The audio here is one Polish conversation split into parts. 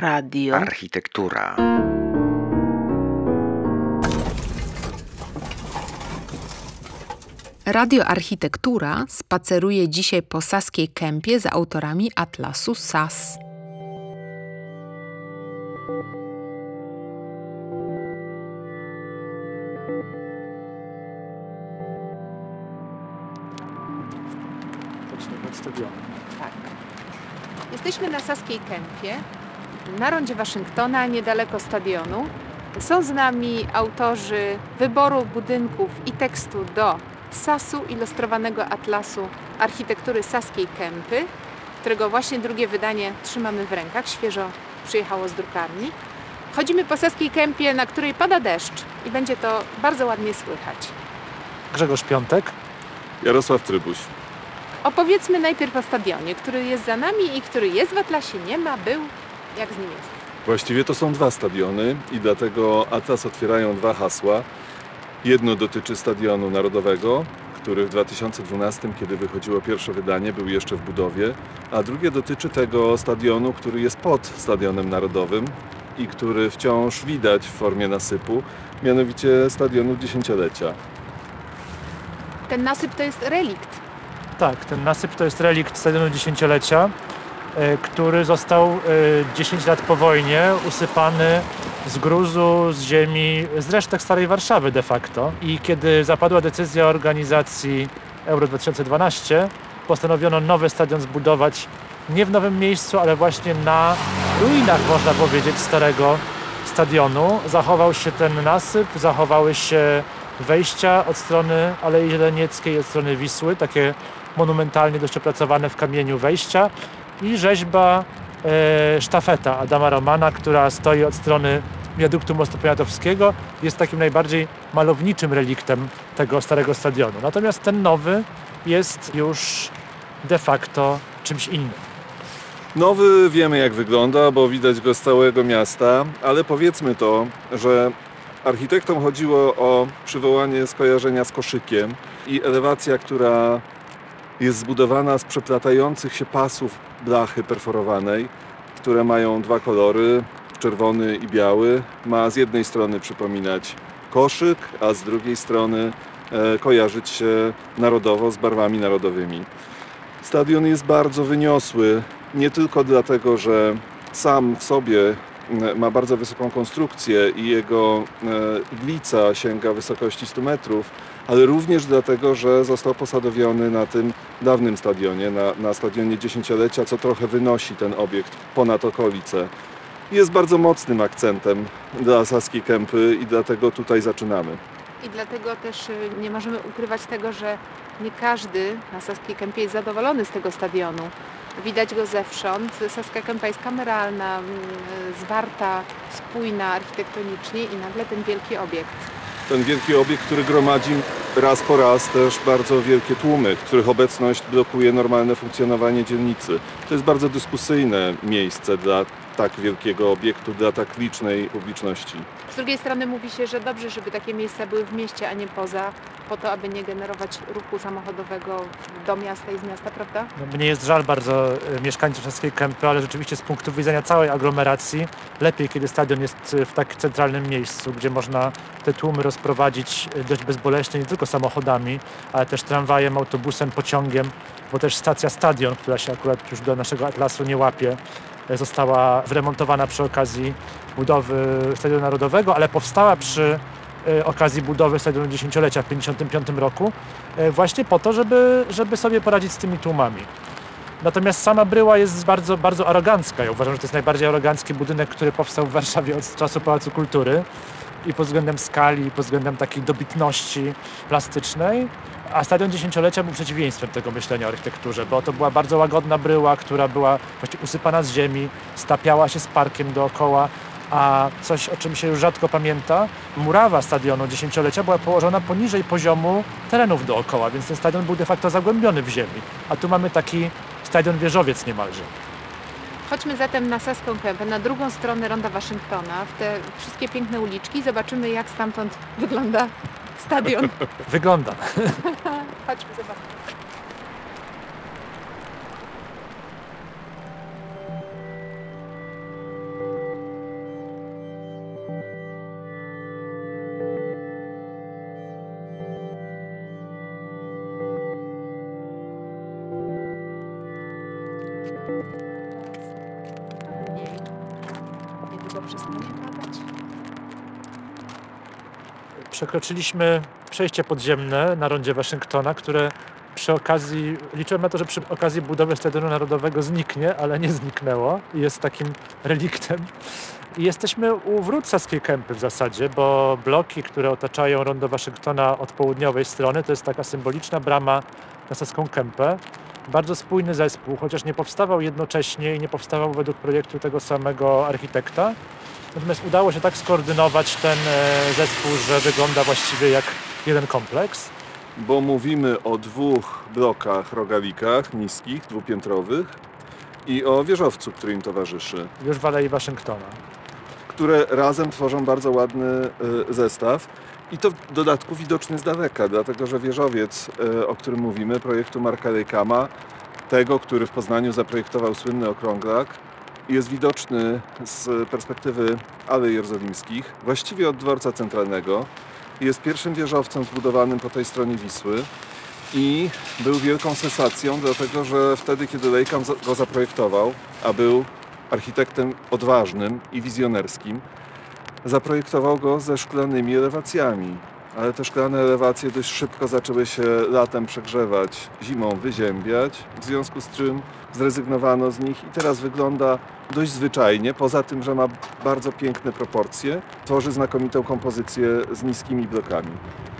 Radio Architektura. Radio Architektura spaceruje dzisiaj po Saskiej Kępie z autorami Atlasu SAS. Tak. Jesteśmy na Saskiej Kępie, na rondzie Waszyngtona, niedaleko stadionu. Są z nami autorzy wyboru budynków i tekstu do SAS-u, ilustrowanego atlasu architektury Saskiej Kępy, którego właśnie drugie wydanie trzymamy w rękach, świeżo przyjechało z drukarni. Chodzimy po Saskiej Kępie, na której pada deszcz i będzie to bardzo ładnie słychać. Grzegorz Piątek. Jarosław Trybuś. Opowiedzmy najpierw o stadionie, który jest za nami i który jest w Atlasie, nie ma, był, jak z nim jest. Właściwie to są dwa stadiony i dlatego Atlas otwierają dwa hasła. Jedno dotyczy Stadionu Narodowego, który w 2012, kiedy wychodziło pierwsze wydanie, był jeszcze w budowie, a drugie dotyczy tego stadionu, który jest pod Stadionem Narodowym i który wciąż widać w formie nasypu, mianowicie Stadionu Dziesięciolecia. Ten nasyp to jest relikt. Tak, ten nasyp to jest relikt stadionu dziesięciolecia, który został e, 10 lat po wojnie usypany z gruzu, z ziemi, z resztek Starej Warszawy de facto. I kiedy zapadła decyzja organizacji Euro 2012, postanowiono nowy stadion zbudować nie w nowym miejscu, ale właśnie na ruinach, można powiedzieć, starego stadionu. Zachował się ten nasyp, zachowały się wejścia od strony Alei Zielenieckiej, od strony Wisły, takie monumentalnie dość opracowane w kamieniu wejścia i rzeźba e, sztafeta Adama Romana, która stoi od strony wiaduktu mostu Poniatowskiego, jest takim najbardziej malowniczym reliktem tego starego stadionu. Natomiast ten nowy jest już de facto czymś innym. Nowy wiemy jak wygląda, bo widać go z całego miasta, ale powiedzmy to, że architektom chodziło o przywołanie skojarzenia z koszykiem i elewacja, która jest zbudowana z przeplatających się pasów blachy perforowanej, które mają dwa kolory, czerwony i biały, ma z jednej strony przypominać koszyk, a z drugiej strony e, kojarzyć się narodowo z barwami narodowymi. Stadion jest bardzo wyniosły, nie tylko dlatego, że sam w sobie ma bardzo wysoką konstrukcję i jego e, iglica sięga wysokości 100 metrów, ale również dlatego, że został posadowiony na tym dawnym stadionie, na, na stadionie dziesięciolecia, co trochę wynosi ten obiekt ponad okolice. Jest bardzo mocnym akcentem dla Saskiej Kępy i dlatego tutaj zaczynamy. I dlatego też y, nie możemy ukrywać tego, że nie każdy na Saskiej Kępie jest zadowolony z tego stadionu. Widać go zewsząd. Saska Kępa jest kameralna, mm, zwarta, spójna architektonicznie i nagle ten wielki obiekt. Ten wielki obiekt, który gromadzi raz po raz też bardzo wielkie tłumy, których obecność blokuje normalne funkcjonowanie dzielnicy. To jest bardzo dyskusyjne miejsce dla tak wielkiego obiektu, dla tak licznej publiczności. Z drugiej strony mówi się, że dobrze, żeby takie miejsca były w mieście, a nie poza, po to, aby nie generować ruchu samochodowego do miasta i z miasta, prawda? No, mnie jest żal bardzo e, mieszkańców Saskiej Kępy, ale rzeczywiście z punktu widzenia całej aglomeracji lepiej, kiedy stadion jest e, w tak centralnym miejscu, gdzie można te tłumy rozprowadzić e, dość bezboleśnie, nie tylko samochodami, ale też tramwajem, autobusem, pociągiem, bo też stacja Stadion, która się akurat już do naszego Atlasu nie łapie, została wyremontowana przy okazji budowy Stadionu Narodowego, ale powstała przy e, okazji budowy Stadionu Dziesięciolecia w 1955 roku e, właśnie po to, żeby, żeby sobie poradzić z tymi tłumami. Natomiast sama bryła jest bardzo, bardzo arogancka. Ja uważam, że to jest najbardziej arogancki budynek, który powstał w Warszawie od czasu Pałacu Kultury i pod względem skali, i pod względem takiej dobitności plastycznej. A Stadion Dziesięciolecia był przeciwieństwem tego myślenia o architekturze, bo to była bardzo łagodna bryła, która była właściwie usypana z ziemi, stapiała się z parkiem dookoła, a coś, o czym się już rzadko pamięta, murawa stadionu dziesięciolecia była położona poniżej poziomu terenów dookoła, więc ten stadion był de facto zagłębiony w ziemi. A tu mamy taki stadion wieżowiec niemalże. Chodźmy zatem na Saską Kępę, na drugą stronę Ronda Waszyngtona, w te wszystkie piękne uliczki i zobaczymy, jak stamtąd wygląda stadion. Wygląda. Chodźmy zobaczyć. Przekroczyliśmy przejście podziemne na rondzie Waszyngtona, które przy okazji, liczyłem na to, że przy okazji budowy Stadionu Narodowego zniknie, ale nie zniknęło i jest takim reliktem. I jesteśmy u wrót Saskiej Kępy w zasadzie, bo bloki, które otaczają rondo Waszyngtona od południowej strony, to jest taka symboliczna brama na Saską Kępę. Bardzo spójny zespół, chociaż nie powstawał jednocześnie i nie powstawał według projektu tego samego architekta. Natomiast udało się tak skoordynować ten e, zespół, że wygląda właściwie jak jeden kompleks. Bo mówimy o dwóch blokach rogalikach niskich, dwupiętrowych i o wieżowcu, który im towarzyszy, Już w Alei Waszyngtona. które razem tworzą bardzo ładny y, zestaw. I to w dodatku widoczny z daleka, dlatego że wieżowiec, y, o którym mówimy, projektu Marka Rejkama, tego, który w Poznaniu zaprojektował słynny okrąglak, jest widoczny z perspektywy Alei Jerozolimskich, właściwie od dworca centralnego. Jest pierwszym wieżowcem zbudowanym po tej stronie Wisły i był wielką sensacją, dlatego że wtedy, kiedy Lejkam go zaprojektował, a był architektem odważnym i wizjonerskim, zaprojektował go ze szklanymi elewacjami. Ale te szklane elewacje dość szybko zaczęły się latem przegrzewać, zimą wyziębiać, w związku z czym zrezygnowano z nich i teraz wygląda dość zwyczajnie, poza tym, że ma bardzo piękne proporcje, tworzy znakomitą kompozycję z niskimi blokami.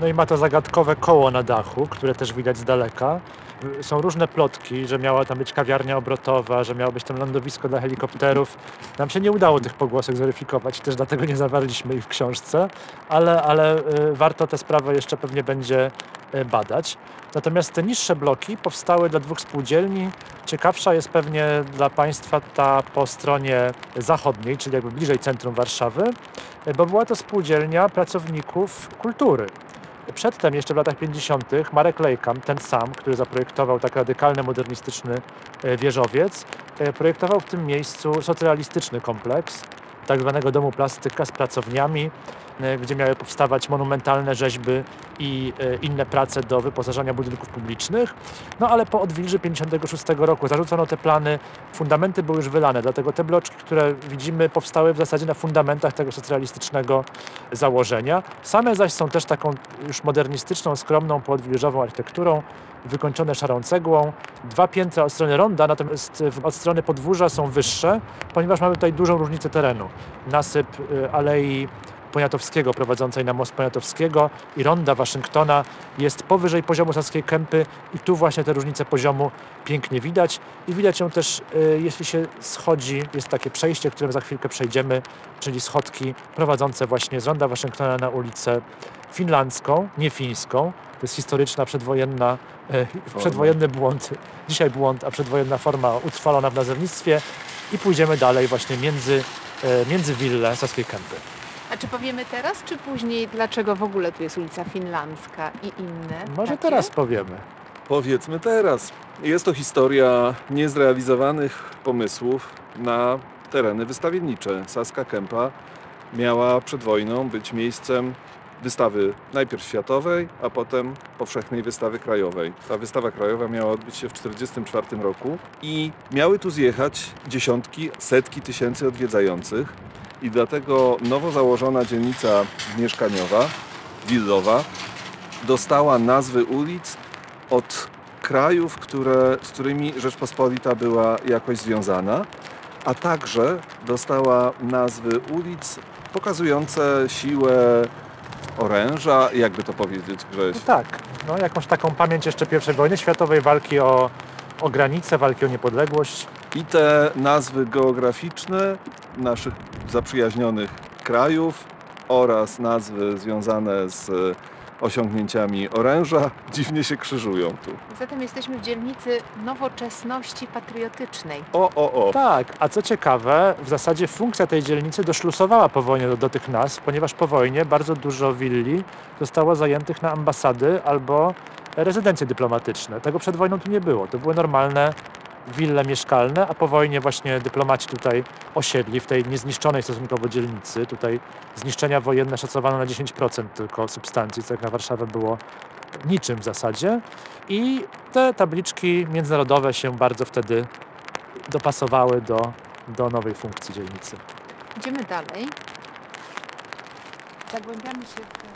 No i ma to zagadkowe koło na dachu, które też widać z daleka. Y, Są różne plotki, że miała tam być kawiarnia obrotowa, że miało być tam lądowisko dla helikopterów. Nam się nie udało tych pogłosek zweryfikować, też dlatego nie zawarliśmy ich w książce, ale, ale y, warto tę sprawę jeszcze pewnie będzie y, badać. Natomiast te niższe bloki powstały dla dwóch spółdzielni. Ciekawsza jest pewnie dla Państwa ta po stronie zachodniej, czyli jakby bliżej centrum Warszawy, bo była to spółdzielnia pracowników kultury. Przedtem, jeszcze w latach 50., Marek Lejkam, ten sam, który zaprojektował tak radykalny, modernistyczny e, wieżowiec, e, projektował w tym miejscu socrealistyczny kompleks, tak zwanego domu plastyka z pracowniami, gdzie miały powstawać monumentalne rzeźby i e, inne prace do wyposażania budynków publicznych. No ale po odwilży 56 roku zarzucono te plany, fundamenty były już wylane, dlatego te bloczki, które widzimy, powstały w zasadzie na fundamentach tego socrealistycznego założenia. Same zaś są też taką już modernistyczną, skromną, poodwilżową architekturą, wykończone szarą cegłą. Dwa piętra od strony ronda, natomiast od strony podwórza są wyższe, ponieważ mamy tutaj dużą różnicę terenu. Nasyp y, Alei Poniatowskiego prowadzącej na most Poniatowskiego i ronda Waszyngtona jest powyżej poziomu Saskiej Kępy i tu właśnie te różnice poziomu pięknie widać i widać ją też, y, jeśli się schodzi, jest takie przejście, którym za chwilkę przejdziemy, czyli schodki prowadzące właśnie z ronda Waszyngtona na ulicę finlandzką, nie fińską. To jest historyczna, przedwojenna, e, przedwojenny błąd, dzisiaj błąd, a przedwojenna forma utrwalona w nazewnictwie i pójdziemy dalej właśnie między, e, między wille Saskiej Kępy. Czy powiemy teraz, czy później, dlaczego w ogóle tu jest ulica Finlandzka i inne? Może takie? teraz powiemy. Powiedzmy teraz. Jest to historia niezrealizowanych pomysłów na tereny wystawiennicze. Saska Kępa miała przed wojną być miejscem wystawy najpierw światowej, a potem powszechnej wystawy krajowej. Ta wystawa krajowa miała odbyć się w 1944 roku i miały tu zjechać dziesiątki, setki tysięcy odwiedzających i dlatego nowo założona dzielnica mieszkaniowa, willowa, dostała nazwy ulic od krajów, które, z którymi Rzeczpospolita była jakoś związana, a także dostała nazwy ulic pokazujące siłę oręża, jakby to powiedzieć, Grześ. No tak, no jakąś taką pamięć jeszcze I wojny światowej, walki o, o granice, walki o niepodległość. I te nazwy geograficzne naszych zaprzyjaźnionych krajów oraz nazwy związane z osiągnięciami oręża dziwnie się krzyżują tu. Zatem jesteśmy w dzielnicy nowoczesności patriotycznej. O, o, o. Tak, a co ciekawe, w zasadzie funkcja tej dzielnicy doszlusowała po wojnie do, do tych nazw, ponieważ po wojnie bardzo dużo willi zostało zajętych na ambasady albo rezydencje dyplomatyczne. Tego przed wojną tu nie było. To były normalne wille mieszkalne, a po wojnie właśnie dyplomaci tutaj osiedli w tej niezniszczonej stosunkowo dzielnicy. Tutaj zniszczenia wojenne szacowano na 10% tylko substancji, co jak na Warszawę było niczym w zasadzie. I te tabliczki międzynarodowe się bardzo wtedy dopasowały do, do nowej funkcji dzielnicy. Idziemy dalej. Zagłębiamy się w...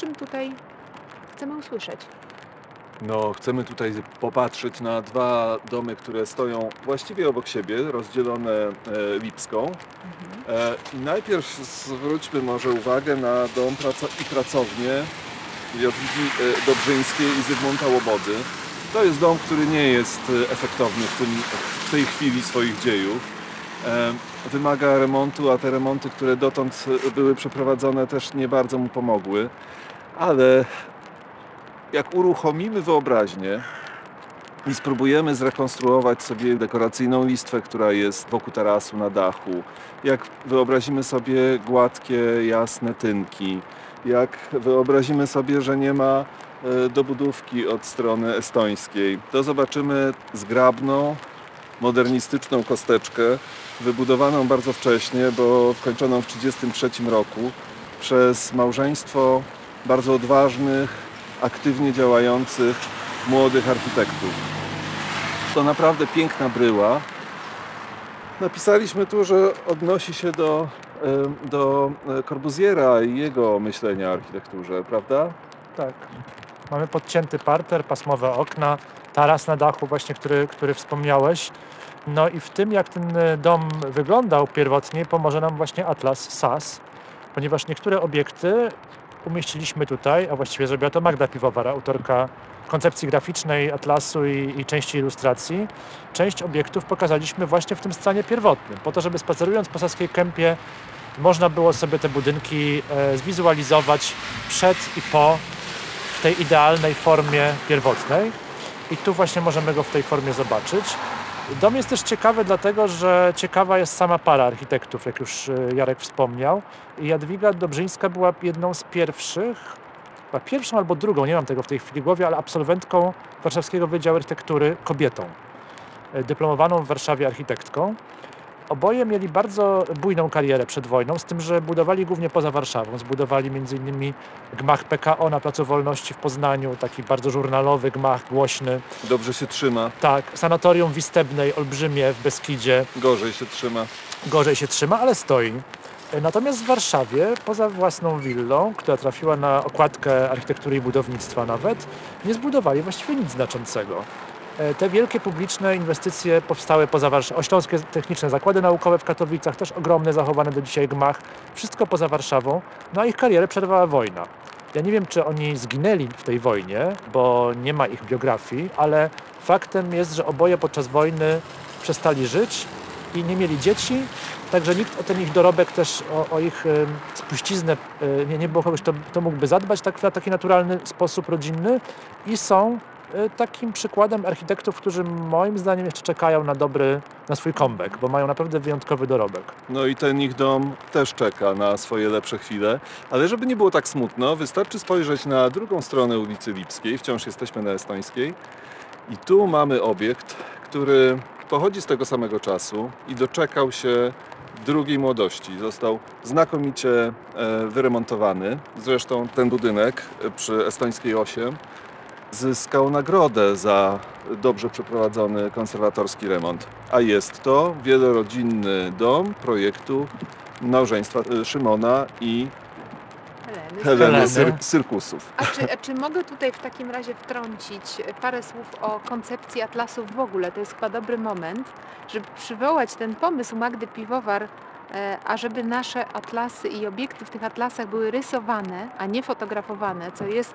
czym tutaj chcemy usłyszeć? No, chcemy tutaj popatrzeć na dwa domy, które stoją właściwie obok siebie, rozdzielone e, lipską. E, I najpierw zwróćmy może uwagę na dom praco- i pracownię Jadwigi e, Dobrzyńskiej i Zygmunta Łobody. To jest dom, który nie jest e, efektowny w, tym, w tej chwili swoich dziejów. E, Wymaga remontu, a te remonty, które dotąd były przeprowadzone, też nie bardzo mu pomogły. Ale jak uruchomimy wyobraźnię i spróbujemy zrekonstruować sobie dekoracyjną listwę, która jest wokół tarasu na dachu, jak wyobrazimy sobie gładkie, jasne tynki, jak wyobrazimy sobie, że nie ma e, dobudówki od strony estońskiej, to zobaczymy zgrabną, modernistyczną kosteczkę, wybudowaną bardzo wcześnie, bo wkończoną w 1933 roku przez małżeństwo bardzo odważnych, aktywnie działających młodych architektów. To naprawdę piękna bryła. Napisaliśmy tu, że odnosi się do, do e, Corbusiera i jego myślenia o architekturze, prawda? Tak. Mamy podcięty parter, pasmowe okna, taras na dachu właśnie, który, który wspomniałeś. No i w tym, jak ten e, dom wyglądał pierwotnie, pomoże nam właśnie Atlas SAS, ponieważ niektóre obiekty umieściliśmy tutaj, a właściwie zrobiła to Magda Piwowar, autorka koncepcji graficznej Atlasu i, i części ilustracji. Część obiektów pokazaliśmy właśnie w tym stanie pierwotnym, po to, żeby spacerując po Saskiej Kępie można było sobie te budynki e, zwizualizować przed i po w tej idealnej formie pierwotnej. I tu właśnie możemy go w tej formie zobaczyć. Dom jest też ciekawy, dlatego że ciekawa jest sama para architektów, jak już e, Jarek wspomniał. Jadwiga Dobrzyńska była jedną z pierwszych, chyba pierwszą albo drugą, nie mam tego w tej chwili głowie, ale absolwentką Warszawskiego Wydziału Architektury kobietą. E, Dyplomowaną w Warszawie architektką. Oboje mieli bardzo bujną karierę przed wojną, z tym, że budowali głównie poza Warszawą. Zbudowali m.in. gmach PKO na Placu Wolności w Poznaniu, taki bardzo żurnalowy gmach, głośny. Dobrze się trzyma, Tak, sanatorium Wistebnej, olbrzymie w Beskidzie, gorzej się trzyma. gorzej się trzyma, ale stoi. Natomiast w Warszawie, poza własną willą, która trafiła na okładkę architektury i budownictwa nawet, nie zbudowali właściwie nic znaczącego. E, Te wielkie publiczne inwestycje powstały poza Warszawą. Ośląskie Techniczne Zakłady Naukowe w Katowicach, też ogromne, zachowane do dzisiaj gmach. Wszystko poza Warszawą. No a ich karierę przerwała wojna. Ja nie wiem, czy oni zginęli w tej wojnie, bo nie ma ich biografii, ale faktem jest, że oboje podczas wojny przestali żyć i nie mieli dzieci, także nikt o ten ich dorobek też, o, o ich em, spuściznę, e, nie, nie było kogoś, kto, kto mógłby zadbać tak, w taki naturalny sposób rodzinny i są takim przykładem architektów, którzy moim zdaniem jeszcze czekają na dobry, na swój comeback, bo mają naprawdę wyjątkowy dorobek. No i ten ich dom też czeka na swoje lepsze chwile. Ale żeby nie było tak smutno, wystarczy spojrzeć na drugą stronę ulicy Lipskiej. Wciąż jesteśmy na Estońskiej. I tu mamy obiekt, który pochodzi z tego samego czasu i doczekał się drugiej młodości. Został znakomicie e, wyremontowany. Zresztą ten budynek e, przy Estońskiej 8 zyskał nagrodę za dobrze przeprowadzony konserwatorski remont. A jest to wielorodzinny dom projektu małżeństwa e, Szymona i Heleny. Syr Syrkusów. A czy, a czy mogę tutaj w takim razie wtrącić parę słów o koncepcji atlasów w ogóle? To jest chyba dobry moment, żeby przywołać ten pomysł Magdy Piwowar, e, ażeby nasze atlasy i obiekty w tych atlasach były rysowane, a nie fotografowane, co jest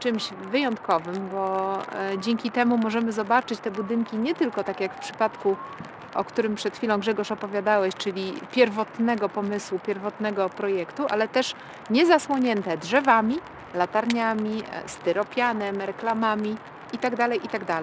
czymś wyjątkowym, bo e, dzięki temu możemy zobaczyć te budynki nie tylko tak jak w przypadku o którym przed chwilą Grzegorz opowiadałeś, czyli pierwotnego pomysłu, pierwotnego projektu, ale też niezasłonięte drzewami, latarniami, e, styropianem, reklamami itd. itd.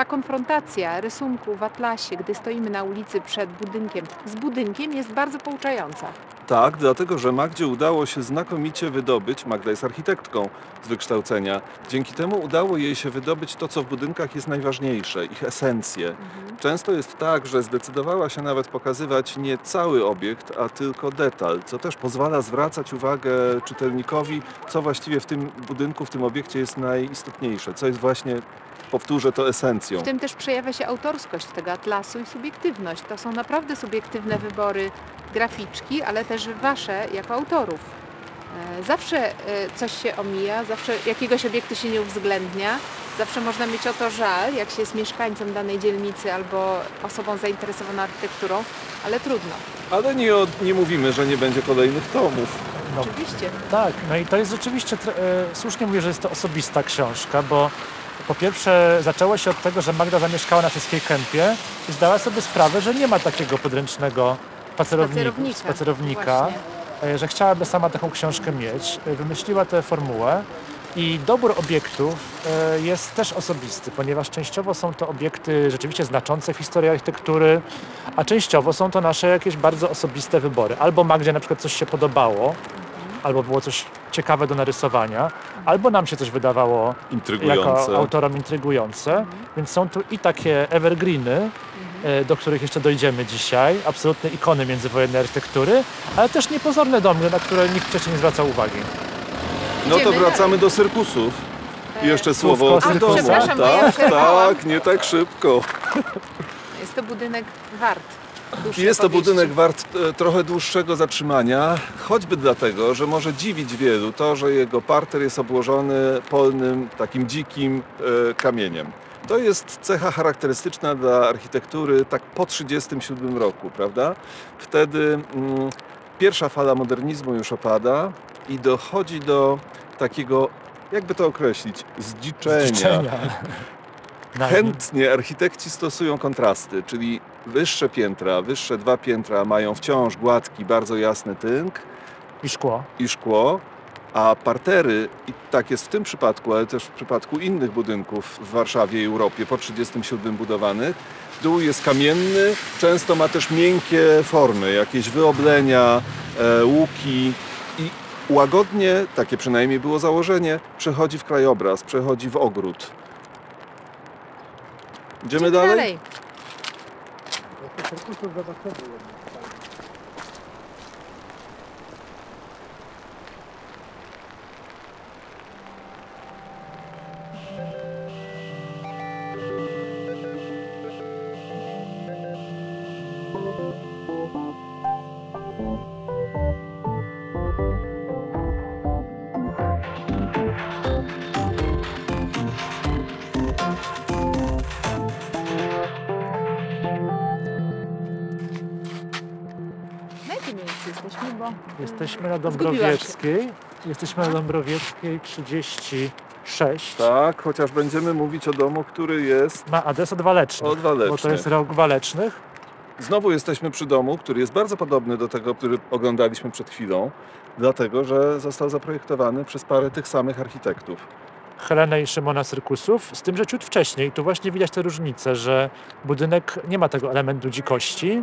Ta konfrontacja rysunku w atlasie, gdy stoimy na ulicy przed budynkiem, z budynkiem jest bardzo pouczająca. Tak, dlatego że Magdzie udało się znakomicie wydobyć, Magda jest architektką z wykształcenia, dzięki temu udało jej się wydobyć to, co w budynkach jest najważniejsze, ich esencję. Często jest tak, że zdecydowała się nawet pokazywać nie cały obiekt, a tylko detal, co też pozwala zwracać uwagę czytelnikowi, co właściwie w tym budynku, w tym obiekcie jest najistotniejsze, co jest właśnie, powtórzę to, esencją. W tym też przejawia się autorskość tego atlasu i subiektywność. To są naprawdę subiektywne wybory graficzki, ale też wasze jako autorów. E, Zawsze e, coś się omija, zawsze jakiegoś obiektu się nie uwzględnia, zawsze można mieć o to żal, jak się jest mieszkańcem danej dzielnicy albo osobą zainteresowaną architekturą, ale trudno. Ale nie, od- nie mówimy, że nie będzie kolejnych tomów. No, Oczywiście. Tak, no i to jest rzeczywiście, e, słusznie mówię, że jest to osobista książka, bo po pierwsze zaczęło się od tego, że Magda zamieszkała na Saskiej Kępie i zdała sobie sprawę, że nie ma takiego podręcznego spacerownika, Spacerownika, spacerownika e, że chciałaby sama taką książkę mieć. E, Wymyśliła tę formułę i dobór obiektów e, jest też osobisty, ponieważ częściowo są to obiekty rzeczywiście znaczące w historii architektury, a częściowo są to nasze jakieś bardzo osobiste wybory. Albo Magdzie na przykład coś się podobało, albo było coś ciekawe do narysowania, albo nam się coś wydawało jako autorom intrygujące, więc są tu i takie evergreeny, e, do których jeszcze dojdziemy dzisiaj, absolutne ikony międzywojennej architektury, ale też niepozorne domy, na które nikt wcześniej nie zwracał uwagi. No to wracamy do cyrkusów. I jeszcze słowo o ja Tak, tak, nie tak szybko. Jest to budynek wart. Jest to budynek wart e, trochę dłuższego zatrzymania, choćby dlatego, że może dziwić wielu to, że jego parter jest obłożony polnym, takim dzikim e, kamieniem. To jest cecha charakterystyczna dla architektury tak po 1937 roku, prawda? Wtedy mm, pierwsza fala modernizmu już opada i dochodzi do takiego, jakby to określić, zdziczenia. Zdziczenia. Chętnie architekci stosują kontrasty, czyli wyższe piętra, wyższe dwa piętra mają wciąż gładki, bardzo jasny tynk I szkło. i szkło, a partery, i tak jest w tym przypadku, ale też w przypadku innych budynków w Warszawie i Europie po 1937 budowanych, dół jest kamienny, często ma też miękkie formy, jakieś wyoblenia, e, łuki i łagodnie, takie przynajmniej było założenie, przechodzi w krajobraz, przechodzi w ogród. Idziemy, Idziemy dalej? Dalej. Na jesteśmy, na. Dąbrowieckiej. Jesteśmy na Dąbrowieckiej 36. Tak, chociaż będziemy mówić o domu, który jest Ma adres od Walecznych. od Walecznych. Bo to jest rok Walecznych. Znowu jesteśmy przy domu, który jest bardzo podobny do tego, który oglądaliśmy przed chwilą, dlatego że został zaprojektowany przez parę tych samych architektów. Helenę i Szymona Cyrkusów, z tym, że ciut wcześniej. Tu właśnie widać tę różnicę, że budynek nie ma tego elementu dzikości.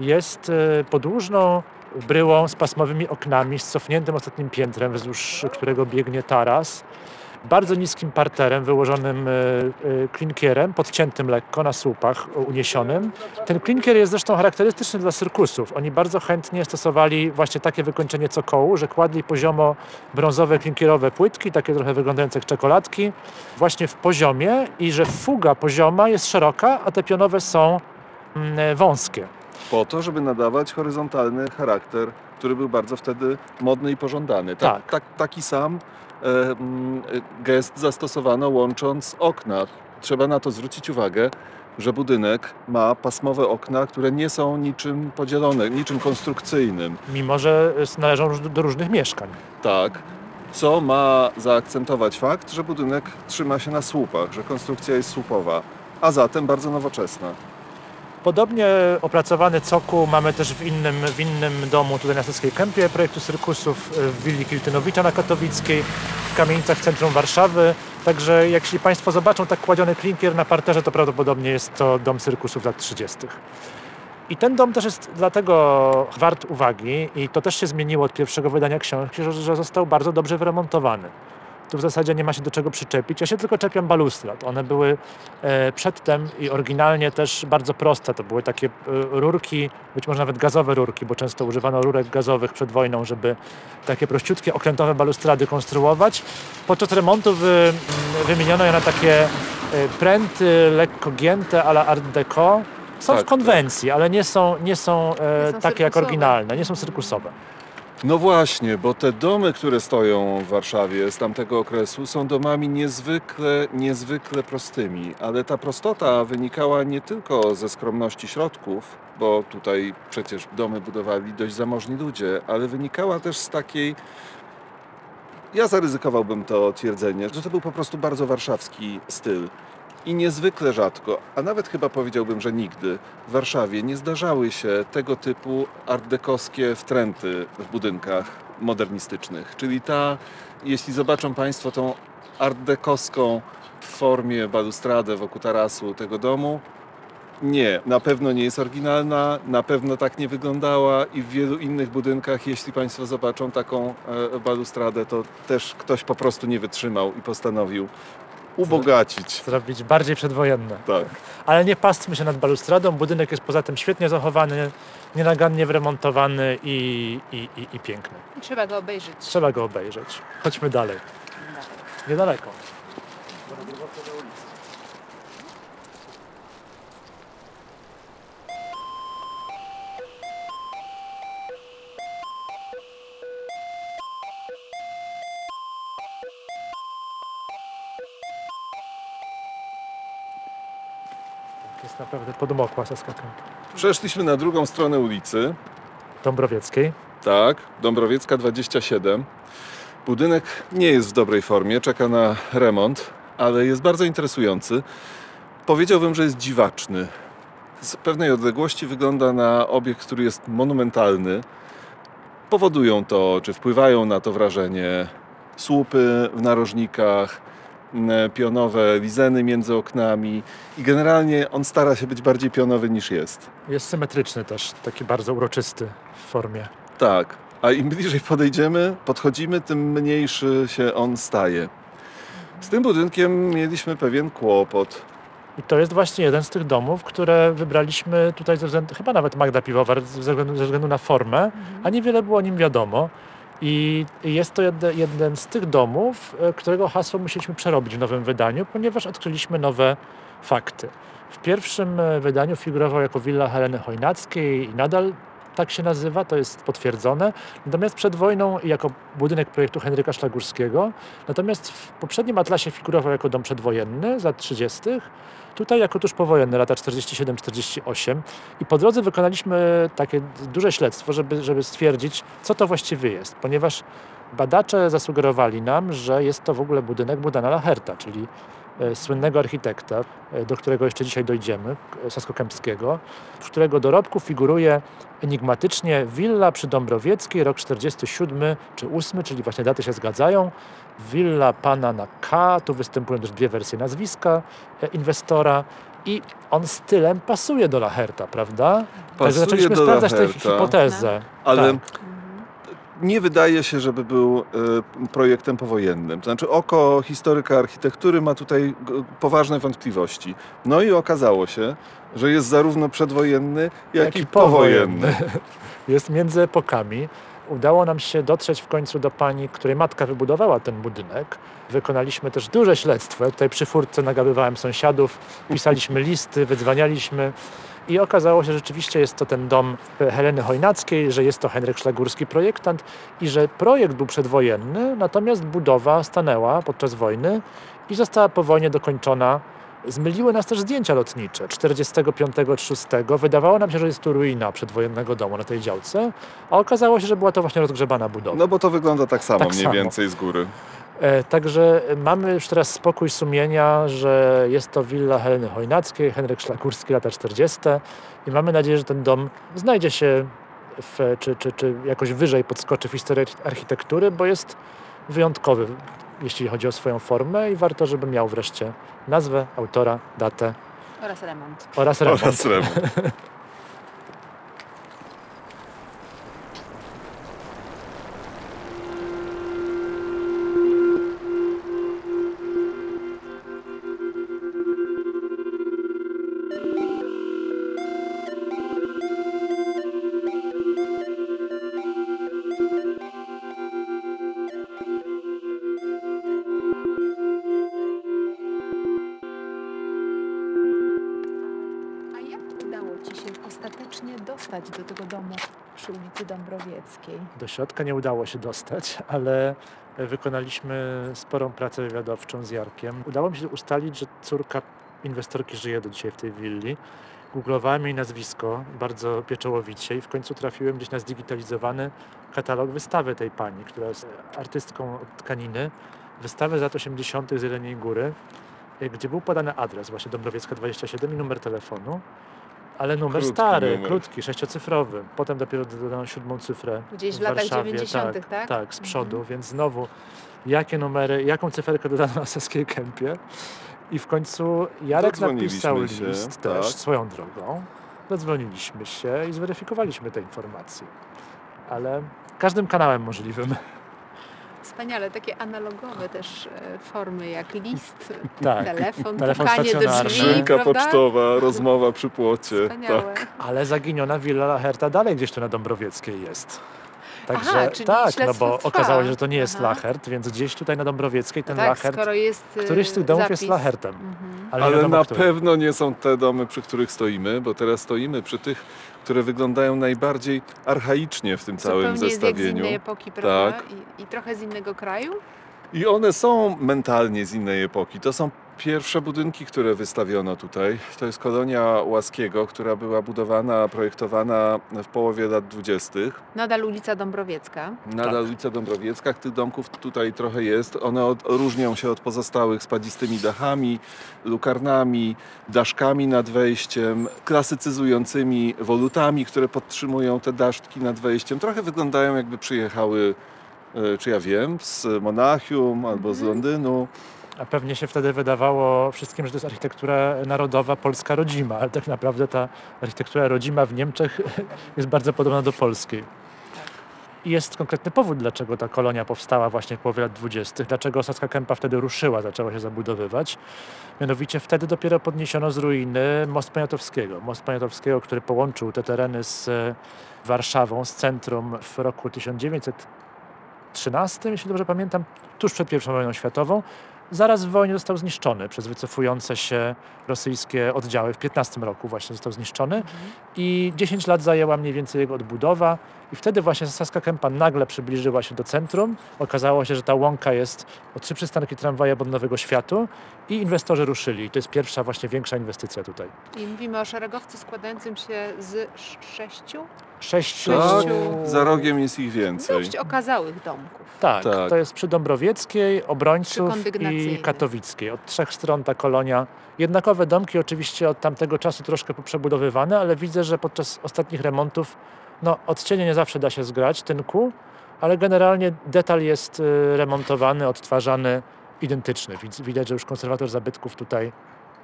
Jest e, podłużną bryłą z pasmowymi oknami, z cofniętym ostatnim piętrem, wzdłuż którego biegnie taras. Bardzo niskim parterem wyłożonym e, e, klinkierem, podciętym lekko na słupach e, uniesionym. Ten klinkier jest zresztą charakterystyczny dla cyrkusów. Oni bardzo chętnie stosowali właśnie takie wykończenie cokołu, że kładli poziomo brązowe klinkierowe płytki, takie trochę wyglądające jak czekoladki, właśnie w poziomie i że fuga pozioma jest szeroka, a te pionowe są mm, wąskie. Po to, żeby nadawać horyzontalny charakter, który był bardzo wtedy modny i pożądany. Ta, Tak. tak, taki sam e, mm, gest zastosowano łącząc okna. Trzeba na to zwrócić uwagę, że budynek ma pasmowe okna, które nie są niczym podzielone, niczym konstrukcyjnym. Mimo, że należą do różnych mieszkań. Tak, co ma zaakcentować fakt, że budynek trzyma się na słupach, że konstrukcja jest słupowa, a zatem bardzo nowoczesna. Podobnie opracowany cokół mamy też w innym, w innym domu tutaj na Saskiej Kępie projektu Cyrkusów w willi Kiltynowicza na Katowickiej, w kamienicach w centrum Warszawy. Także jeśli Państwo zobaczą tak kładziony klinkier na parterze, to prawdopodobnie jest to dom cyrkusów lat 30. I ten dom też jest dlatego wart uwagi i to też się zmieniło od pierwszego wydania książki, że, że został bardzo dobrze wyremontowany. Tu w zasadzie nie ma się do czego przyczepić. Ja się tylko czepiam balustrad. One były e, przedtem i oryginalnie też bardzo proste. To były takie e, rurki, być może nawet gazowe rurki, bo często używano rurek gazowych przed wojną, żeby takie prościutkie okrętowe balustrady konstruować. Podczas remontu wy, wymieniono je na takie e, pręty lekko gięte, ale art deco. Są Tak, w konwencji, ale nie są, nie są, e, Nie są takie jak cyrkusowe. oryginalne, nie są cyrkusowe. No właśnie, bo te domy, które stoją w Warszawie z tamtego okresu są domami niezwykle, niezwykle prostymi, ale ta prostota wynikała nie tylko ze skromności środków, bo tutaj przecież domy budowali dość zamożni ludzie, ale wynikała też z takiej ja zaryzykowałbym to twierdzenie, że to był po prostu bardzo warszawski styl. I niezwykle rzadko, a nawet chyba powiedziałbym, że nigdy w Warszawie nie zdarzały się tego typu artdekowskie wtręty w budynkach modernistycznych. Czyli ta, jeśli zobaczą Państwo tą artdekowską w formie balustradę wokół tarasu tego domu, nie, na pewno nie jest oryginalna, na pewno tak nie wyglądała i w wielu innych budynkach, jeśli Państwo zobaczą taką e, balustradę, to też ktoś po prostu nie wytrzymał i postanowił ubogacić. Zrobić bardziej przedwojenne. Tak. Ale nie pastwmy się nad balustradą. Budynek jest poza tym świetnie zachowany, nienagannie wyremontowany i, i, i, i piękny. Trzeba go obejrzeć. Trzeba go obejrzeć. Chodźmy dalej. Niedaleko. Naprawdę podmokła Kępa. Przeszliśmy na drugą stronę ulicy. Dąbrowieckiej. Tak, Dąbrowiecka 27. Budynek nie jest w dobrej formie, czeka na remont, ale jest bardzo interesujący. Powiedziałbym, że jest dziwaczny. Z pewnej odległości wygląda na obiekt, który jest monumentalny. Powodują to, czy wpływają na to wrażenie słupy w narożnikach, pionowe lizeny między oknami i generalnie on stara się być bardziej pionowy niż jest. Jest symetryczny też, taki bardzo uroczysty w formie. Tak, a im bliżej podejdziemy, podchodzimy, tym mniejszy się on staje. Z tym budynkiem mieliśmy pewien kłopot. I to jest właśnie jeden z tych domów, które wybraliśmy tutaj ze względu, chyba nawet Magda Piwowar, ze względu, ze względu na formę, a niewiele było o nim wiadomo. I jest to jedne, jeden z tych domów, e, którego hasło musieliśmy przerobić w nowym wydaniu, ponieważ odkryliśmy nowe fakty. W pierwszym e, wydaniu figurował jako willa Heleny Chojnackiej i nadal tak się nazywa, to jest potwierdzone. Natomiast przed wojną jako budynek projektu Henryka Szlagurskiego. Natomiast w poprzednim atlasie figurował jako dom przedwojenny z lat 30. Tutaj jako tuż powojenny, lata 47-48. I po drodze wykonaliśmy takie duże śledztwo, żeby, żeby stwierdzić, co to właściwie jest. Ponieważ badacze zasugerowali nam, że jest to w ogóle budynek Budana Lacherta, czyli e, słynnego architekta, e, do którego jeszcze dzisiaj dojdziemy, k- Saskokępskiego, w którego dorobku figuruje enigmatycznie willa przy Dąbrowieckiej, rok 47 czy 8, czyli właśnie daty się zgadzają. Willa pana na K, tu występują też dwie wersje nazwiska e, inwestora i on stylem pasuje do Lacherta, prawda? Także Pasuje zaczęliśmy do sprawdzać tę Lacherta, hipotezę. ale Tak. nie wydaje się, żeby był e, projektem powojennym. To znaczy oko historyka architektury ma tutaj poważne wątpliwości. No i okazało się, że jest zarówno przedwojenny, jak, i powojenny. Jest między epokami. Udało nam się dotrzeć w końcu do pani, której matka wybudowała ten budynek. Wykonaliśmy też duże śledztwo. Tutaj przy furtce nagabywałem sąsiadów, pisaliśmy listy, wydzwanialiśmy i okazało się, że rzeczywiście jest to ten dom Heleny Chojnackiej, że jest to Henryk Szlagurski projektant i że projekt był przedwojenny, natomiast budowa stanęła podczas wojny i została po wojnie dokończona Zmyliły nas też zdjęcia lotnicze 45-6. Wydawało nam się, że jest tu ruina przedwojennego domu na tej działce, a okazało się, że była to właśnie rozgrzebana budowa. No bo to wygląda tak samo Tak mniej samo. więcej z góry. E, Także mamy już teraz spokój sumienia, że jest to willa Heleny Chojnackiej, Henryk Szlakurski, lata 40. I mamy nadzieję, że ten dom znajdzie się w, czy, czy, czy jakoś wyżej podskoczy w historii architektury, bo jest wyjątkowy, jeśli chodzi o swoją formę i warto, żeby miał wreszcie nazwę, autora, datę Oraz remont. oraz remont. Oraz remont. do tego domu przy ulicy Dąbrowieckiej? Do środka nie udało się dostać, ale wykonaliśmy sporą pracę wywiadowczą z Jarkiem. Udało mi się ustalić, że córka inwestorki żyje do dzisiaj w tej willi. Googlowałem jej nazwisko bardzo pieczołowicie i w końcu trafiłem gdzieś na zdigitalizowany katalog wystawy tej pani, która jest artystką od tkaniny. Wystawę z lat 80. z Jeleniej Góry, e, gdzie był podany adres, właśnie Dąbrowiecka 27 i numer telefonu. Ale numer Krótki stary, numer. krótki, sześciocyfrowy. Potem dopiero dodano siódmą cyfrę Gdzieś w, w latach Warszawie, 90., tak, tak? Tak, z przodu, Mhm. więc znowu jakie numery, jaką cyferkę dodano na Saskiej Kępie. I w końcu Jarek napisał się, list tak. też swoją drogą. Dodzwoniliśmy się i zweryfikowaliśmy te informacje. Ale każdym kanałem możliwym. Wspaniale, takie analogowe też e, formy jak list, Tak. telefon, Telefon pukanie do drzwi, Skrzynka pocztowa, rozmowa przy płocie. Wspaniałe. Tak. Ale zaginiona Villa Lacherta dalej gdzieś tu na Dąbrowieckiej jest. Także Aha, czyli tak, no bo trwa. okazało się, że to nie jest Aha. Lachert, więc gdzieś tutaj na Dąbrowieckiej ten tak, Lachert, skoro jest e, któryś z tych domów jest zapis. Lachertem. Mhm. Ale, Ale na który. pewno nie są te domy, przy których stoimy, bo teraz stoimy przy tych, które wyglądają najbardziej archaicznie w tym całym Zupełnie jest jak z zestawieniu. innej epoki, prawda? Tak. I, I trochę z innego kraju? I one są mentalnie z innej epoki. To są pierwsze budynki, które wystawiono tutaj. To jest kolonia Łaskiego, która była budowana, projektowana w połowie lat dwudziestych. Nadal ulica Dąbrowiecka. Nadal Tak. ulica Dąbrowiecka, tych domków tutaj trochę jest. One od, różnią się od pozostałych spadzistymi dachami, lukarnami, daszkami nad wejściem, klasycyzującymi wolutami, które podtrzymują te daszki nad wejściem. Trochę wyglądają jakby przyjechały, e, czy ja wiem, z Monachium albo z Mhm. Londynu. Pewnie się wtedy wydawało wszystkim, że to jest architektura narodowa, polska rodzima, ale tak naprawdę ta architektura rodzima w Niemczech jest bardzo podobna do polskiej. I jest konkretny powód, dlaczego ta kolonia powstała właśnie w połowie lat 20., dlaczego Saska Kępa wtedy ruszyła, zaczęła się zabudowywać. Mianowicie wtedy dopiero podniesiono z ruiny most Poniatowskiego. Most Poniatowskiego, który połączył te tereny z e, Warszawą, z centrum w roku 1913, jeśli dobrze pamiętam, tuż przed I wojną światową. Zaraz w wojnie został zniszczony przez wycofujące się rosyjskie oddziały. W 15 roku właśnie został zniszczony i 10 lat zajęła mniej więcej jego odbudowa i wtedy właśnie Saska Kępa nagle przybliżyła się do centrum. Okazało się, że ta łąka jest o trzy przystanki tramwaja od Nowego Światu i inwestorzy ruszyli. I to jest pierwsza właśnie większa inwestycja tutaj. I mówimy o szeregowcu składającym się z sz- sześciu. Tak, Sześciu- za rogiem jest ich więcej. dość okazałych domków. Tak, Tak. to jest przy Dąbrowieckiej, Obrońców i Katowickiej. Od trzech stron ta kolonia. Jednakowe domki oczywiście od tamtego czasu troszkę poprzebudowywane, ale widzę, że podczas ostatnich remontów no, odcienie nie zawsze da się zgrać, tynku, ale generalnie detal jest y, remontowany, odtwarzany, identyczny. Widz- Widać, że już konserwator zabytków tutaj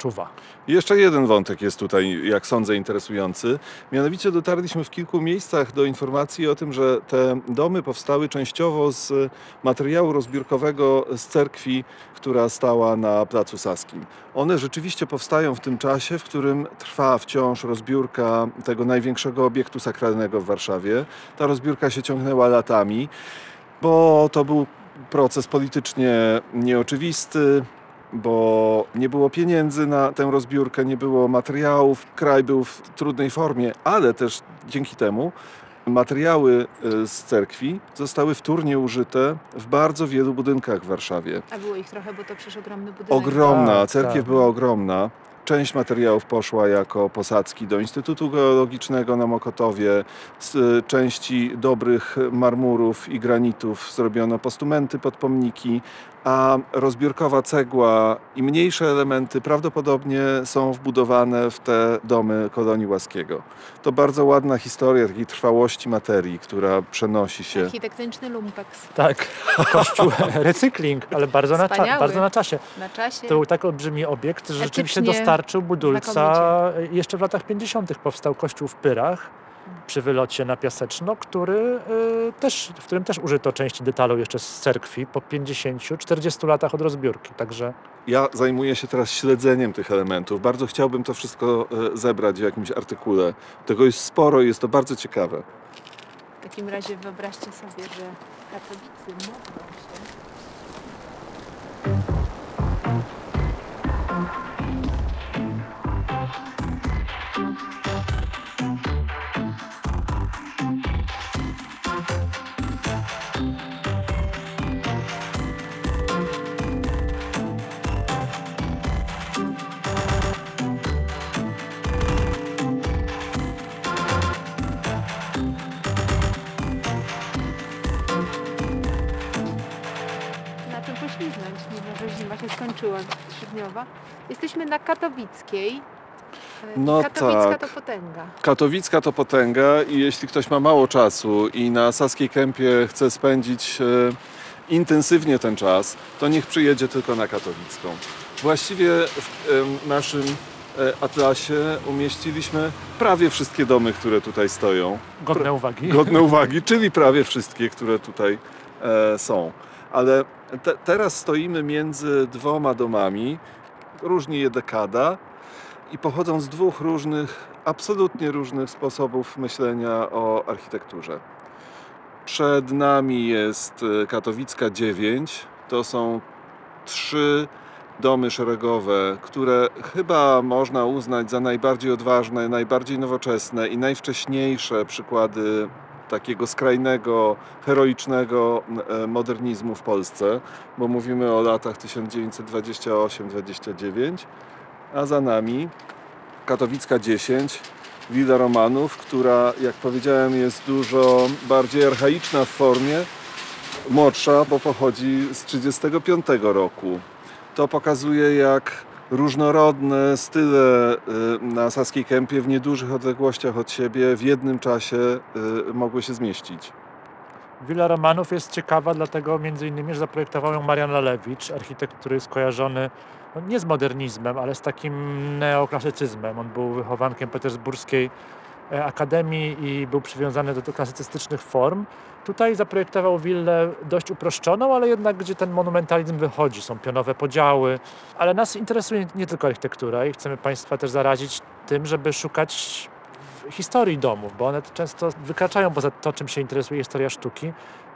czuwa. Jeszcze jeden wątek jest tutaj, jak sądzę, interesujący. Mianowicie dotarliśmy w kilku miejscach do informacji o tym, że te domy powstały częściowo z materiału rozbiórkowego z cerkwi, która stała na Placu Saskim. One rzeczywiście powstają w tym czasie, w którym trwa wciąż rozbiórka tego największego obiektu sakralnego w Warszawie. Ta rozbiórka się ciągnęła latami, bo to był proces politycznie nieoczywisty, bo nie było pieniędzy na tę rozbiórkę, nie było materiałów, kraj był w trudnej formie, ale też dzięki temu materiały y, z cerkwi zostały wtórnie użyte w bardzo wielu budynkach w Warszawie. A było ich trochę, bo to przecież ogromny budynek. Ogromna, Tak, cerkiew tak. była ogromna. Część materiałów poszła jako posadzki do Instytutu Geologicznego na Mokotowie. Z części dobrych marmurów i granitów zrobiono postumenty pod pomniki, a rozbiórkowa cegła i mniejsze elementy prawdopodobnie są wbudowane w te domy kolonii Łaskiego. To bardzo ładna historia takiej trwałości materii, która przenosi się. Architektoniczny lumpeks Tak, kościół recykling, ale bardzo na, cza- bardzo na czasie. na czasie. To był tak olbrzymi obiekt, że rzeczywiście dostarczył budulca. Jeszcze w latach 50. powstał kościół w Pyrach przy wylocie na Piaseczno, który, y, też, w którym też użyto części detalu jeszcze z cerkwi po 50-40 latach od rozbiórki. Także Ja zajmuję się teraz śledzeniem tych elementów. Bardzo chciałbym to wszystko e, zebrać w jakimś artykule. Tego jest sporo i jest to bardzo ciekawe. W takim razie wyobraźcie sobie, że katolicy mogą się się skończyła trzydniowa. Jesteśmy na Katowickiej. E, No Katowicka tak. to potęga. Katowicka to potęga i jeśli ktoś ma mało czasu i na Saskiej Kępie chce spędzić e, intensywnie ten czas, to niech przyjedzie tylko na Katowicką. Właściwie w em, naszym e, atlasie umieściliśmy prawie wszystkie domy, które tutaj stoją. godne uwagi. godne uwagi, czyli prawie wszystkie, które tutaj e, są. Ale te, teraz stoimy między dwoma domami, różni je dekada i pochodzą z dwóch różnych, absolutnie różnych sposobów myślenia o architekturze. Przed nami jest e, Katowicka 9. To są trzy domy szeregowe, które chyba można uznać za najbardziej odważne, najbardziej nowoczesne i najwcześniejsze przykłady takiego skrajnego, heroicznego e, modernizmu w Polsce, bo mówimy o latach 1928-29, a za nami Katowicka 10, Villa Romanów, która, jak powiedziałem, jest dużo bardziej archaiczna w formie, młodsza, bo pochodzi z 1935 roku. To pokazuje, jak różnorodne style y, na Saskiej Kępie w niedużych odległościach od siebie w jednym czasie y, mogły się zmieścić. Villa Romanów jest ciekawa, dlatego między innymi, że zaprojektował ją Marian Lalewicz, architekt, który jest kojarzony no, nie z modernizmem, ale z takim neoklasycyzmem. On był wychowankiem petersburskiej akademii i był przywiązany do klasycystycznych form. Tutaj zaprojektował willę dość uproszczoną, ale jednak gdzie ten monumentalizm wychodzi. Są pionowe podziały, ale nas interesuje nie tylko architektura i chcemy Państwa też zarazić tym, żeby szukać historii domów, bo one często wykraczają poza to, czym się interesuje historia sztuki.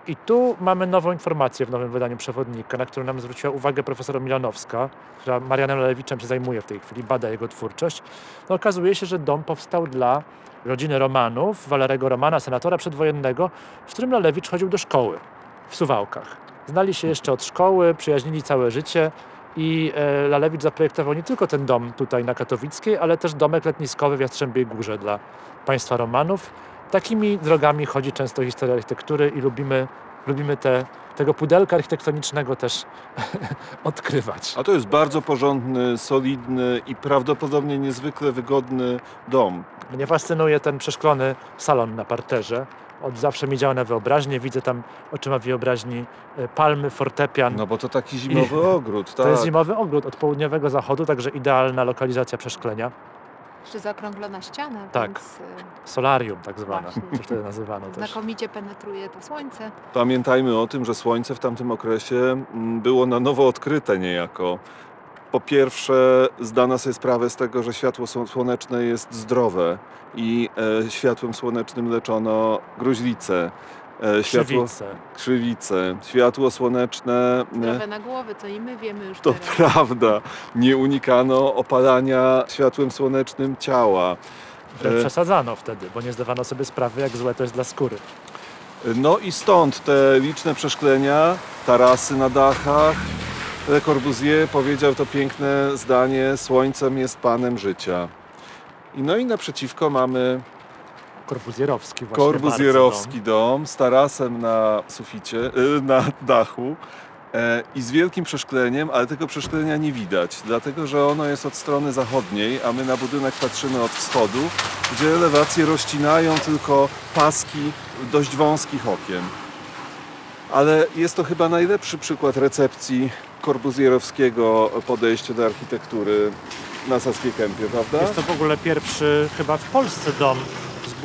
I tu mamy nową informację w nowym wydaniu przewodnika, na którą nam zwróciła uwagę profesor Milanowska, która Marianem Lelewiczem się zajmuje w tej chwili, bada jego twórczość. No, okazuje się, że dom powstał dla rodziny Romanów, Walerego Romana, senatora przedwojennego, z którym Lalewicz chodził do szkoły w Suwałkach. Znali się jeszcze od szkoły, przyjaźnili całe życie i e, Lalewicz zaprojektował nie tylko ten dom tutaj na Katowickiej, ale też domek letniskowy w Jastrzębiej Górze dla państwa Romanów. Takimi drogami chodzi często historia architektury i lubimy, lubimy te, tego pudelka architektonicznego też odkrywać. A to jest bardzo porządny, solidny i prawdopodobnie niezwykle wygodny dom. Mnie fascynuje ten przeszklony salon na parterze. Od zawsze mi działa na wyobraźnię. Widzę tam oczyma wyobraźni e, palmy, fortepian. No bo to taki zimowy ogród, tak? To jest zimowy ogród od południowego zachodu, także idealna lokalizacja przeszklenia. Jeszcze zaokrąglona ściana, Tak. więc y, Solarium tak zwane, to wtedy nazywano też. znakomicie penetruje to słońce. Pamiętajmy o tym, że słońce w tamtym okresie mm, było na nowo odkryte niejako. Po pierwsze, zdano sobie sprawę z tego, że światło sło- słoneczne jest zdrowe i e, światłem słonecznym leczono gruźlice. E, światło, Krzywice. krzywice. Światło słoneczne. e, Zdrowe na głowę, co i my wiemy już To teraz. prawda. Nie unikano opalania światłem słonecznym ciała. Wręcz E, przesadzano wtedy, bo nie zdawano sobie sprawy, jak złe to jest dla skóry. No i stąd te liczne przeszklenia, tarasy na dachach, Le Corbusier powiedział to piękne zdanie: Słońcem jest panem życia. I no i naprzeciwko mamy Korbuzjerowski właśnie korbuzjerowski dom z tarasem na suficie, y, na dachu e, i z wielkim przeszkleniem, ale tego przeszklenia nie widać, dlatego że ono jest od strony zachodniej, a my na budynek patrzymy od wschodu, gdzie elewacje rozcinają tylko paski dość wąskich okien. Ale jest to chyba najlepszy przykład recepcji korbuzjerowskiego podejścia do architektury na Saskiej Kępie, prawda? Jest to w ogóle pierwszy chyba w Polsce dom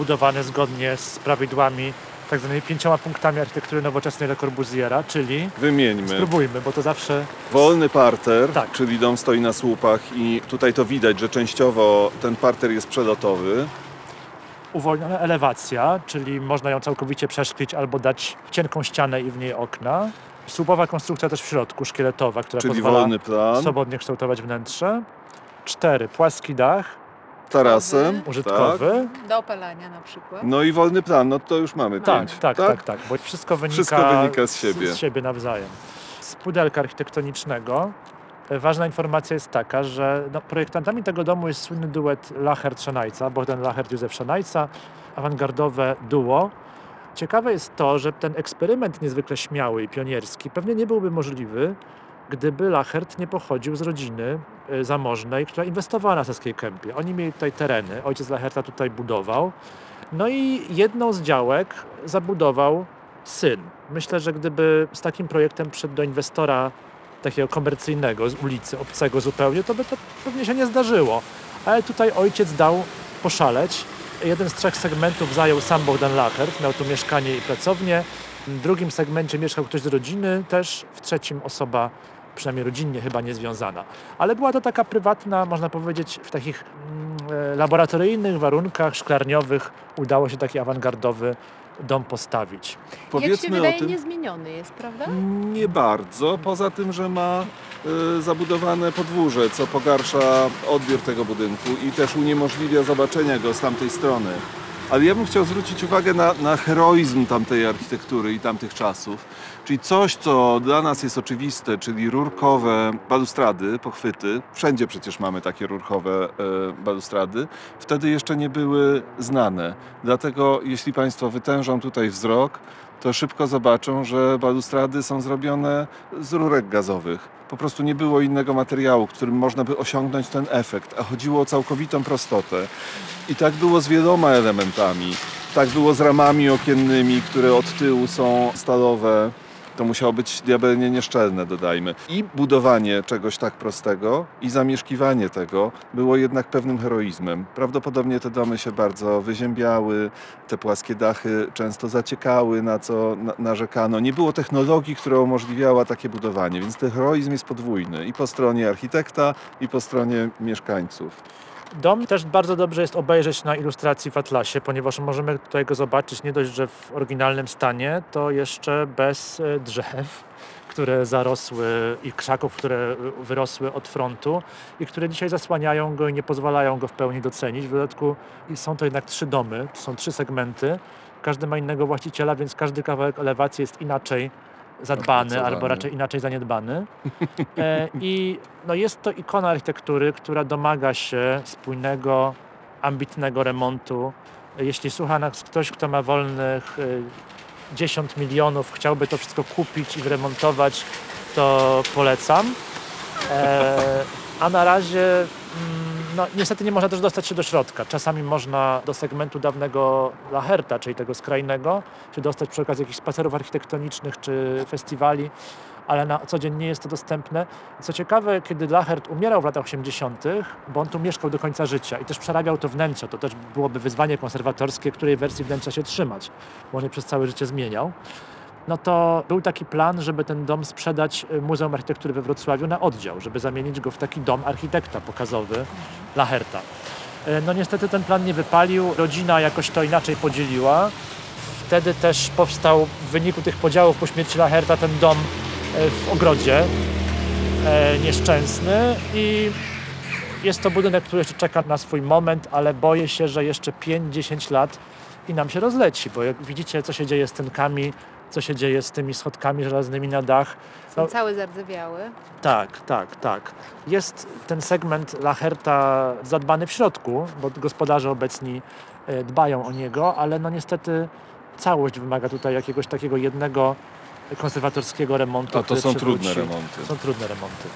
zbudowany zgodnie z prawidłami tak zwanymi pięcioma punktami architektury nowoczesnej Le Corbusiera, czyli Wymieńmy. spróbujmy, bo to zawsze Wolny parter, Tak. czyli dom stoi na słupach i tutaj to widać, że częściowo ten parter jest przelotowy. uwolniona elewacja, czyli można ją całkowicie przeszklić albo dać cienką ścianę i w niej okna. Słupowa konstrukcja też w środku, szkieletowa, która Czyli pozwala wolny plan, swobodnie kształtować wnętrze. Cztery, płaski dach, tarasem, użytkowy. Do opalania na przykład. No i wolny plan, no to już mamy Tak, pięć. tak, tak, tak, bo wszystko wynika, Wszystko wynika z siebie. Z, siebie nawzajem. Z pudelka architektonicznego e, ważna informacja jest taka, że no, projektantami tego domu jest słynny duet Lachert-Szanajca, Bogdan Lachert, Józef Szanajca, awangardowe duo. Ciekawe jest to, że ten eksperyment niezwykle śmiały i pionierski pewnie nie byłby możliwy, gdyby Lachert nie pochodził z rodziny e, zamożnej, która inwestowała na Saskiej Kępie. Oni mieli tutaj tereny, ojciec Lacherta tutaj budował. No i jedną z działek zabudował syn. Myślę, że gdyby z takim projektem przyszedł do inwestora takiego komercyjnego z ulicy, obcego zupełnie, to by to pewnie się nie zdarzyło. Ale tutaj ojciec dał poszaleć. Jeden z trzech segmentów zajął sam Bogdan Lachert, miał tu mieszkanie i pracownię. W drugim segmencie mieszkał ktoś z rodziny, też w trzecim osoba, przynajmniej rodzinnie chyba niezwiązana. Ale była to taka prywatna, można powiedzieć, w takich mm, e, laboratoryjnych warunkach szklarniowych udało się taki awangardowy dom postawić. Jak się Powiedzmy wydaje, o tym. niezmieniony jest, prawda? Nie bardzo, poza tym, że ma y, zabudowane podwórze, co pogarsza odbiór tego budynku i też uniemożliwia zobaczenia go z tamtej strony. Ale ja bym chciał zwrócić uwagę na, na heroizm tamtej architektury i tamtych czasów. Czyli coś, co dla nas jest oczywiste, czyli rurkowe balustrady, pochwyty. Wszędzie przecież mamy takie rurkowe e, balustrady. Wtedy jeszcze nie były znane. Dlatego jeśli Państwo wytężą tutaj wzrok, to szybko zobaczą, że balustrady są zrobione z rurek gazowych. Po prostu nie było innego materiału, którym można by osiągnąć ten efekt, a chodziło o całkowitą prostotę. I tak było z wieloma elementami. Tak było z ramami okiennymi, które od tyłu są stalowe. To musiało być diabelnie nieszczelne, dodajmy. I budowanie czegoś tak prostego i zamieszkiwanie tego było jednak pewnym heroizmem. Prawdopodobnie te domy się bardzo wyziębiały, te płaskie dachy często zaciekały, na co na- narzekano. Nie było technologii, która umożliwiała takie budowanie, więc ten heroizm jest podwójny i po stronie architekta, i po stronie mieszkańców. Dom też bardzo dobrze jest obejrzeć na ilustracji w Atlasie, ponieważ możemy tutaj go zobaczyć nie dość, że w oryginalnym stanie, to jeszcze bez e, drzew, które zarosły i krzaków, które e, wyrosły od frontu i które dzisiaj zasłaniają go i nie pozwalają go w pełni docenić. W dodatku są to jednak trzy domy, są trzy segmenty. Każdy ma innego właściciela, więc każdy kawałek elewacji jest inaczej zadbany albo raczej inaczej zaniedbany. E, I no jest to ikona architektury, która domaga się spójnego, ambitnego remontu. Jeśli słucha nas ktoś, kto ma wolnych e, 10 milionów, chciałby to wszystko kupić i wyremontować, to polecam. E, a na razie mm, no, niestety nie można też dostać się do środka. Czasami można do segmentu dawnego Lacherta, czyli tego skrajnego, się dostać przy okazji jakichś spacerów architektonicznych czy festiwali, ale na co dzień nie jest to dostępne. Co ciekawe, kiedy Lachert umierał w latach 80., bo on tu mieszkał do końca życia i też przerabiał to wnętrze, to też byłoby wyzwanie konserwatorskie, której wersji wnętrza się trzymać, bo on je przez całe życie zmieniał no to był taki plan, żeby ten dom sprzedać y, Muzeum Architektury we Wrocławiu na oddział, żeby zamienić go w taki dom architekta pokazowy Lacherta. E, No niestety ten plan nie wypalił, rodzina jakoś to inaczej podzieliła. Wtedy też powstał w wyniku tych podziałów po śmierci Lacherta ten dom e, w ogrodzie nieszczęsny i jest to budynek, który jeszcze czeka na swój moment, ale boję się, że jeszcze 5-10 lat i nam się rozleci, bo jak widzicie, co się dzieje z tynkami, co się dzieje z tymi schodkami żelaznymi na dach. Są No. całe zardzewiałe. Tak, tak, tak. Jest ten segment Lacherta zadbany w środku, bo gospodarze obecni e, dbają o niego, ale no niestety całość wymaga tutaj jakiegoś takiego jednego konserwatorskiego remontu. A to są trudne przywróci- remonty. Są trudne remonty.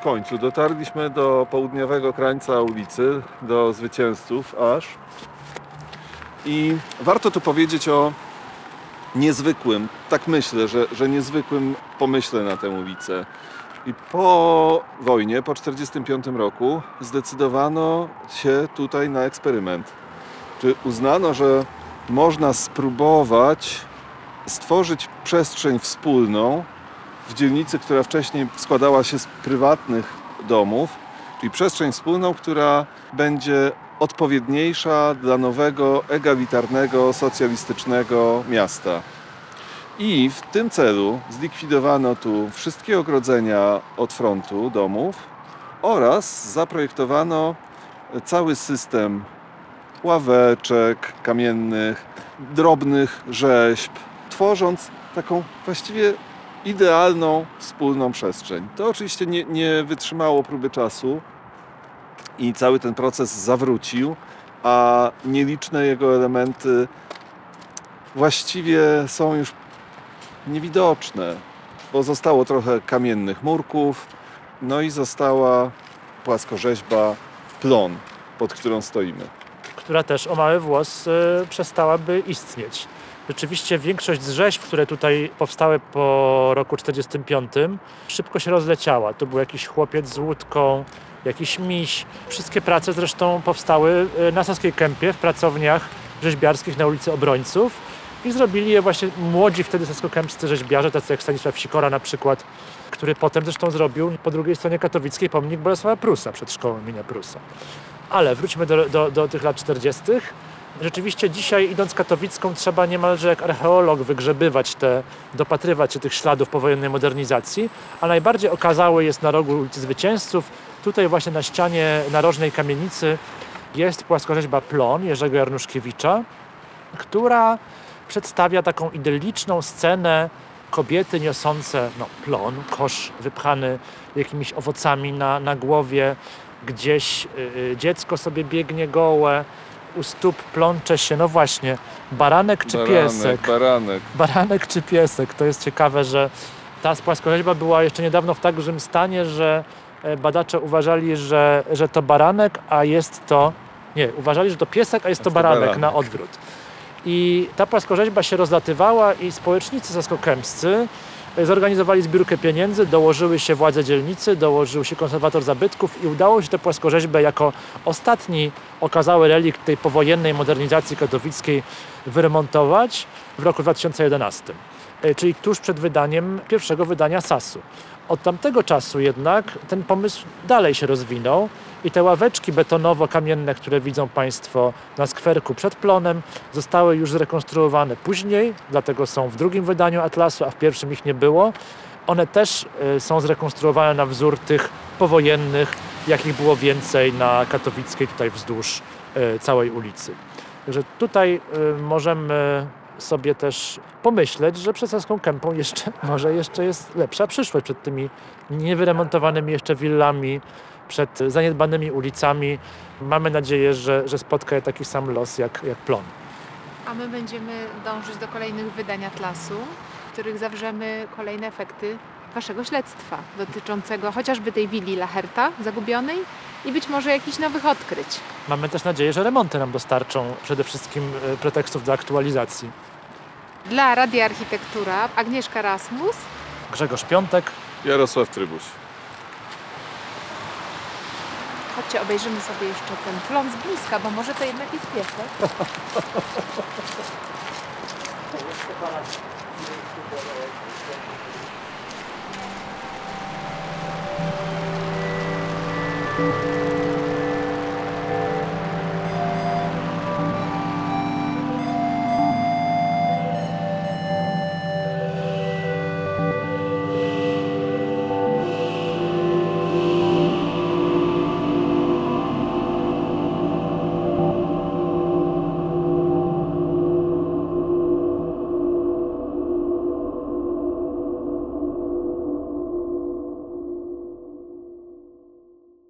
Końcu dotarliśmy do południowego krańca ulicy, do zwycięzców aż. I warto tu powiedzieć o niezwykłym, tak myślę, że, że niezwykłym pomyśle na tę ulicę. I po wojnie, po 1945 roku, zdecydowano się tutaj na eksperyment. Czy uznano, że można spróbować stworzyć przestrzeń wspólną w dzielnicy, która wcześniej składała się z prywatnych domów, czyli przestrzeń wspólną, która będzie odpowiedniejsza dla nowego, egalitarnego, socjalistycznego miasta. I w tym celu zlikwidowano tu wszystkie ogrodzenia od frontu domów oraz zaprojektowano cały system ławeczek kamiennych, drobnych rzeźb, tworząc taką właściwie idealną wspólną przestrzeń. To oczywiście nie, nie wytrzymało próby czasu i cały ten proces zawrócił, a nieliczne jego elementy właściwie są już niewidoczne, bo zostało trochę kamiennych murków, no i została płaskorzeźba plon, pod którą stoimy. która też o mały włos y, przestałaby istnieć. Rzeczywiście większość z rzeźb, które tutaj powstały po roku 45, szybko się rozleciała. To był jakiś chłopiec z łódką, jakiś miś. Wszystkie prace zresztą powstały y, na Saskiej Kępie w pracowniach rzeźbiarskich na ulicy Obrońców i zrobili je właśnie młodzi wtedy saskokępscy rzeźbiarze, tacy jak Stanisław Sikora na przykład, który potem zresztą zrobił po drugiej stronie katowickiej pomnik Bolesława Prusa przed szkołą imienia Prusa. Ale wróćmy do, do, do tych lat 40. Rzeczywiście dzisiaj idąc katowicką trzeba niemalże jak archeolog wygrzebywać te, dopatrywać się tych śladów powojennej modernizacji, a najbardziej okazały jest na rogu ulicy Zwycięzców. Tutaj właśnie na ścianie narożnej kamienicy jest płaskorzeźba Plon Jerzego Jarnuszkiewicza, która przedstawia taką idylliczną scenę kobiety niosące no, plon, kosz wypchany jakimiś owocami na, na głowie, gdzieś y, y, dziecko sobie biegnie gołe, u stóp plącze się, no właśnie, baranek czy piesek? baranek. Baranek czy piesek? To jest ciekawe, że ta płaskorzeźba była jeszcze niedawno w tak złym stanie, że e, badacze uważali, że, że to baranek, a jest to... Nie, uważali, że to piesek, a jest to baranek, baranek. na odwrót. I ta płaskorzeźba się rozlatywała i społecznicy saskokępscy e, zorganizowali zbiórkę pieniędzy, dołożyły się władze dzielnicy, dołożył się konserwator zabytków i udało się tę płaskorzeźbę jako ostatni okazały relikt tej powojennej modernizacji katowickiej wyremontować w roku 2011, e, czyli tuż przed wydaniem pierwszego wydania SAS-u. Od tamtego czasu jednak ten pomysł dalej się rozwinął i te ławeczki betonowo-kamienne, które widzą Państwo na skwerku przed plonem, zostały już zrekonstruowane później, dlatego są w drugim wydaniu Atlasu, a w pierwszym ich nie było. One też e, są zrekonstruowane na wzór tych powojennych, jakich było więcej na katowickiej, tutaj wzdłuż e, całej ulicy. Także tutaj e, możemy sobie też pomyśleć, że przed Saską Kępą jeszcze, może jeszcze jest lepsza przyszłość przed tymi niewyremontowanymi jeszcze willami, przed zaniedbanymi ulicami. Mamy nadzieję, że, że spotka je taki sam los jak, jak plon. A my będziemy dążyć do kolejnych wydań Atlasu, w których zawrzemy kolejne efekty Waszego śledztwa dotyczącego chociażby tej willi Lacherta zagubionej i być może jakichś nowych odkryć. Mamy też nadzieję, że remonty nam dostarczą przede wszystkim e, pretekstów do aktualizacji. Dla Radia Architektura Agnieszka Rasmus Grzegorz Piątek, Jarosław Trybuś. Chodźcie, obejrzymy sobie jeszcze ten plon z bliska, bo może to jednak jest piesek.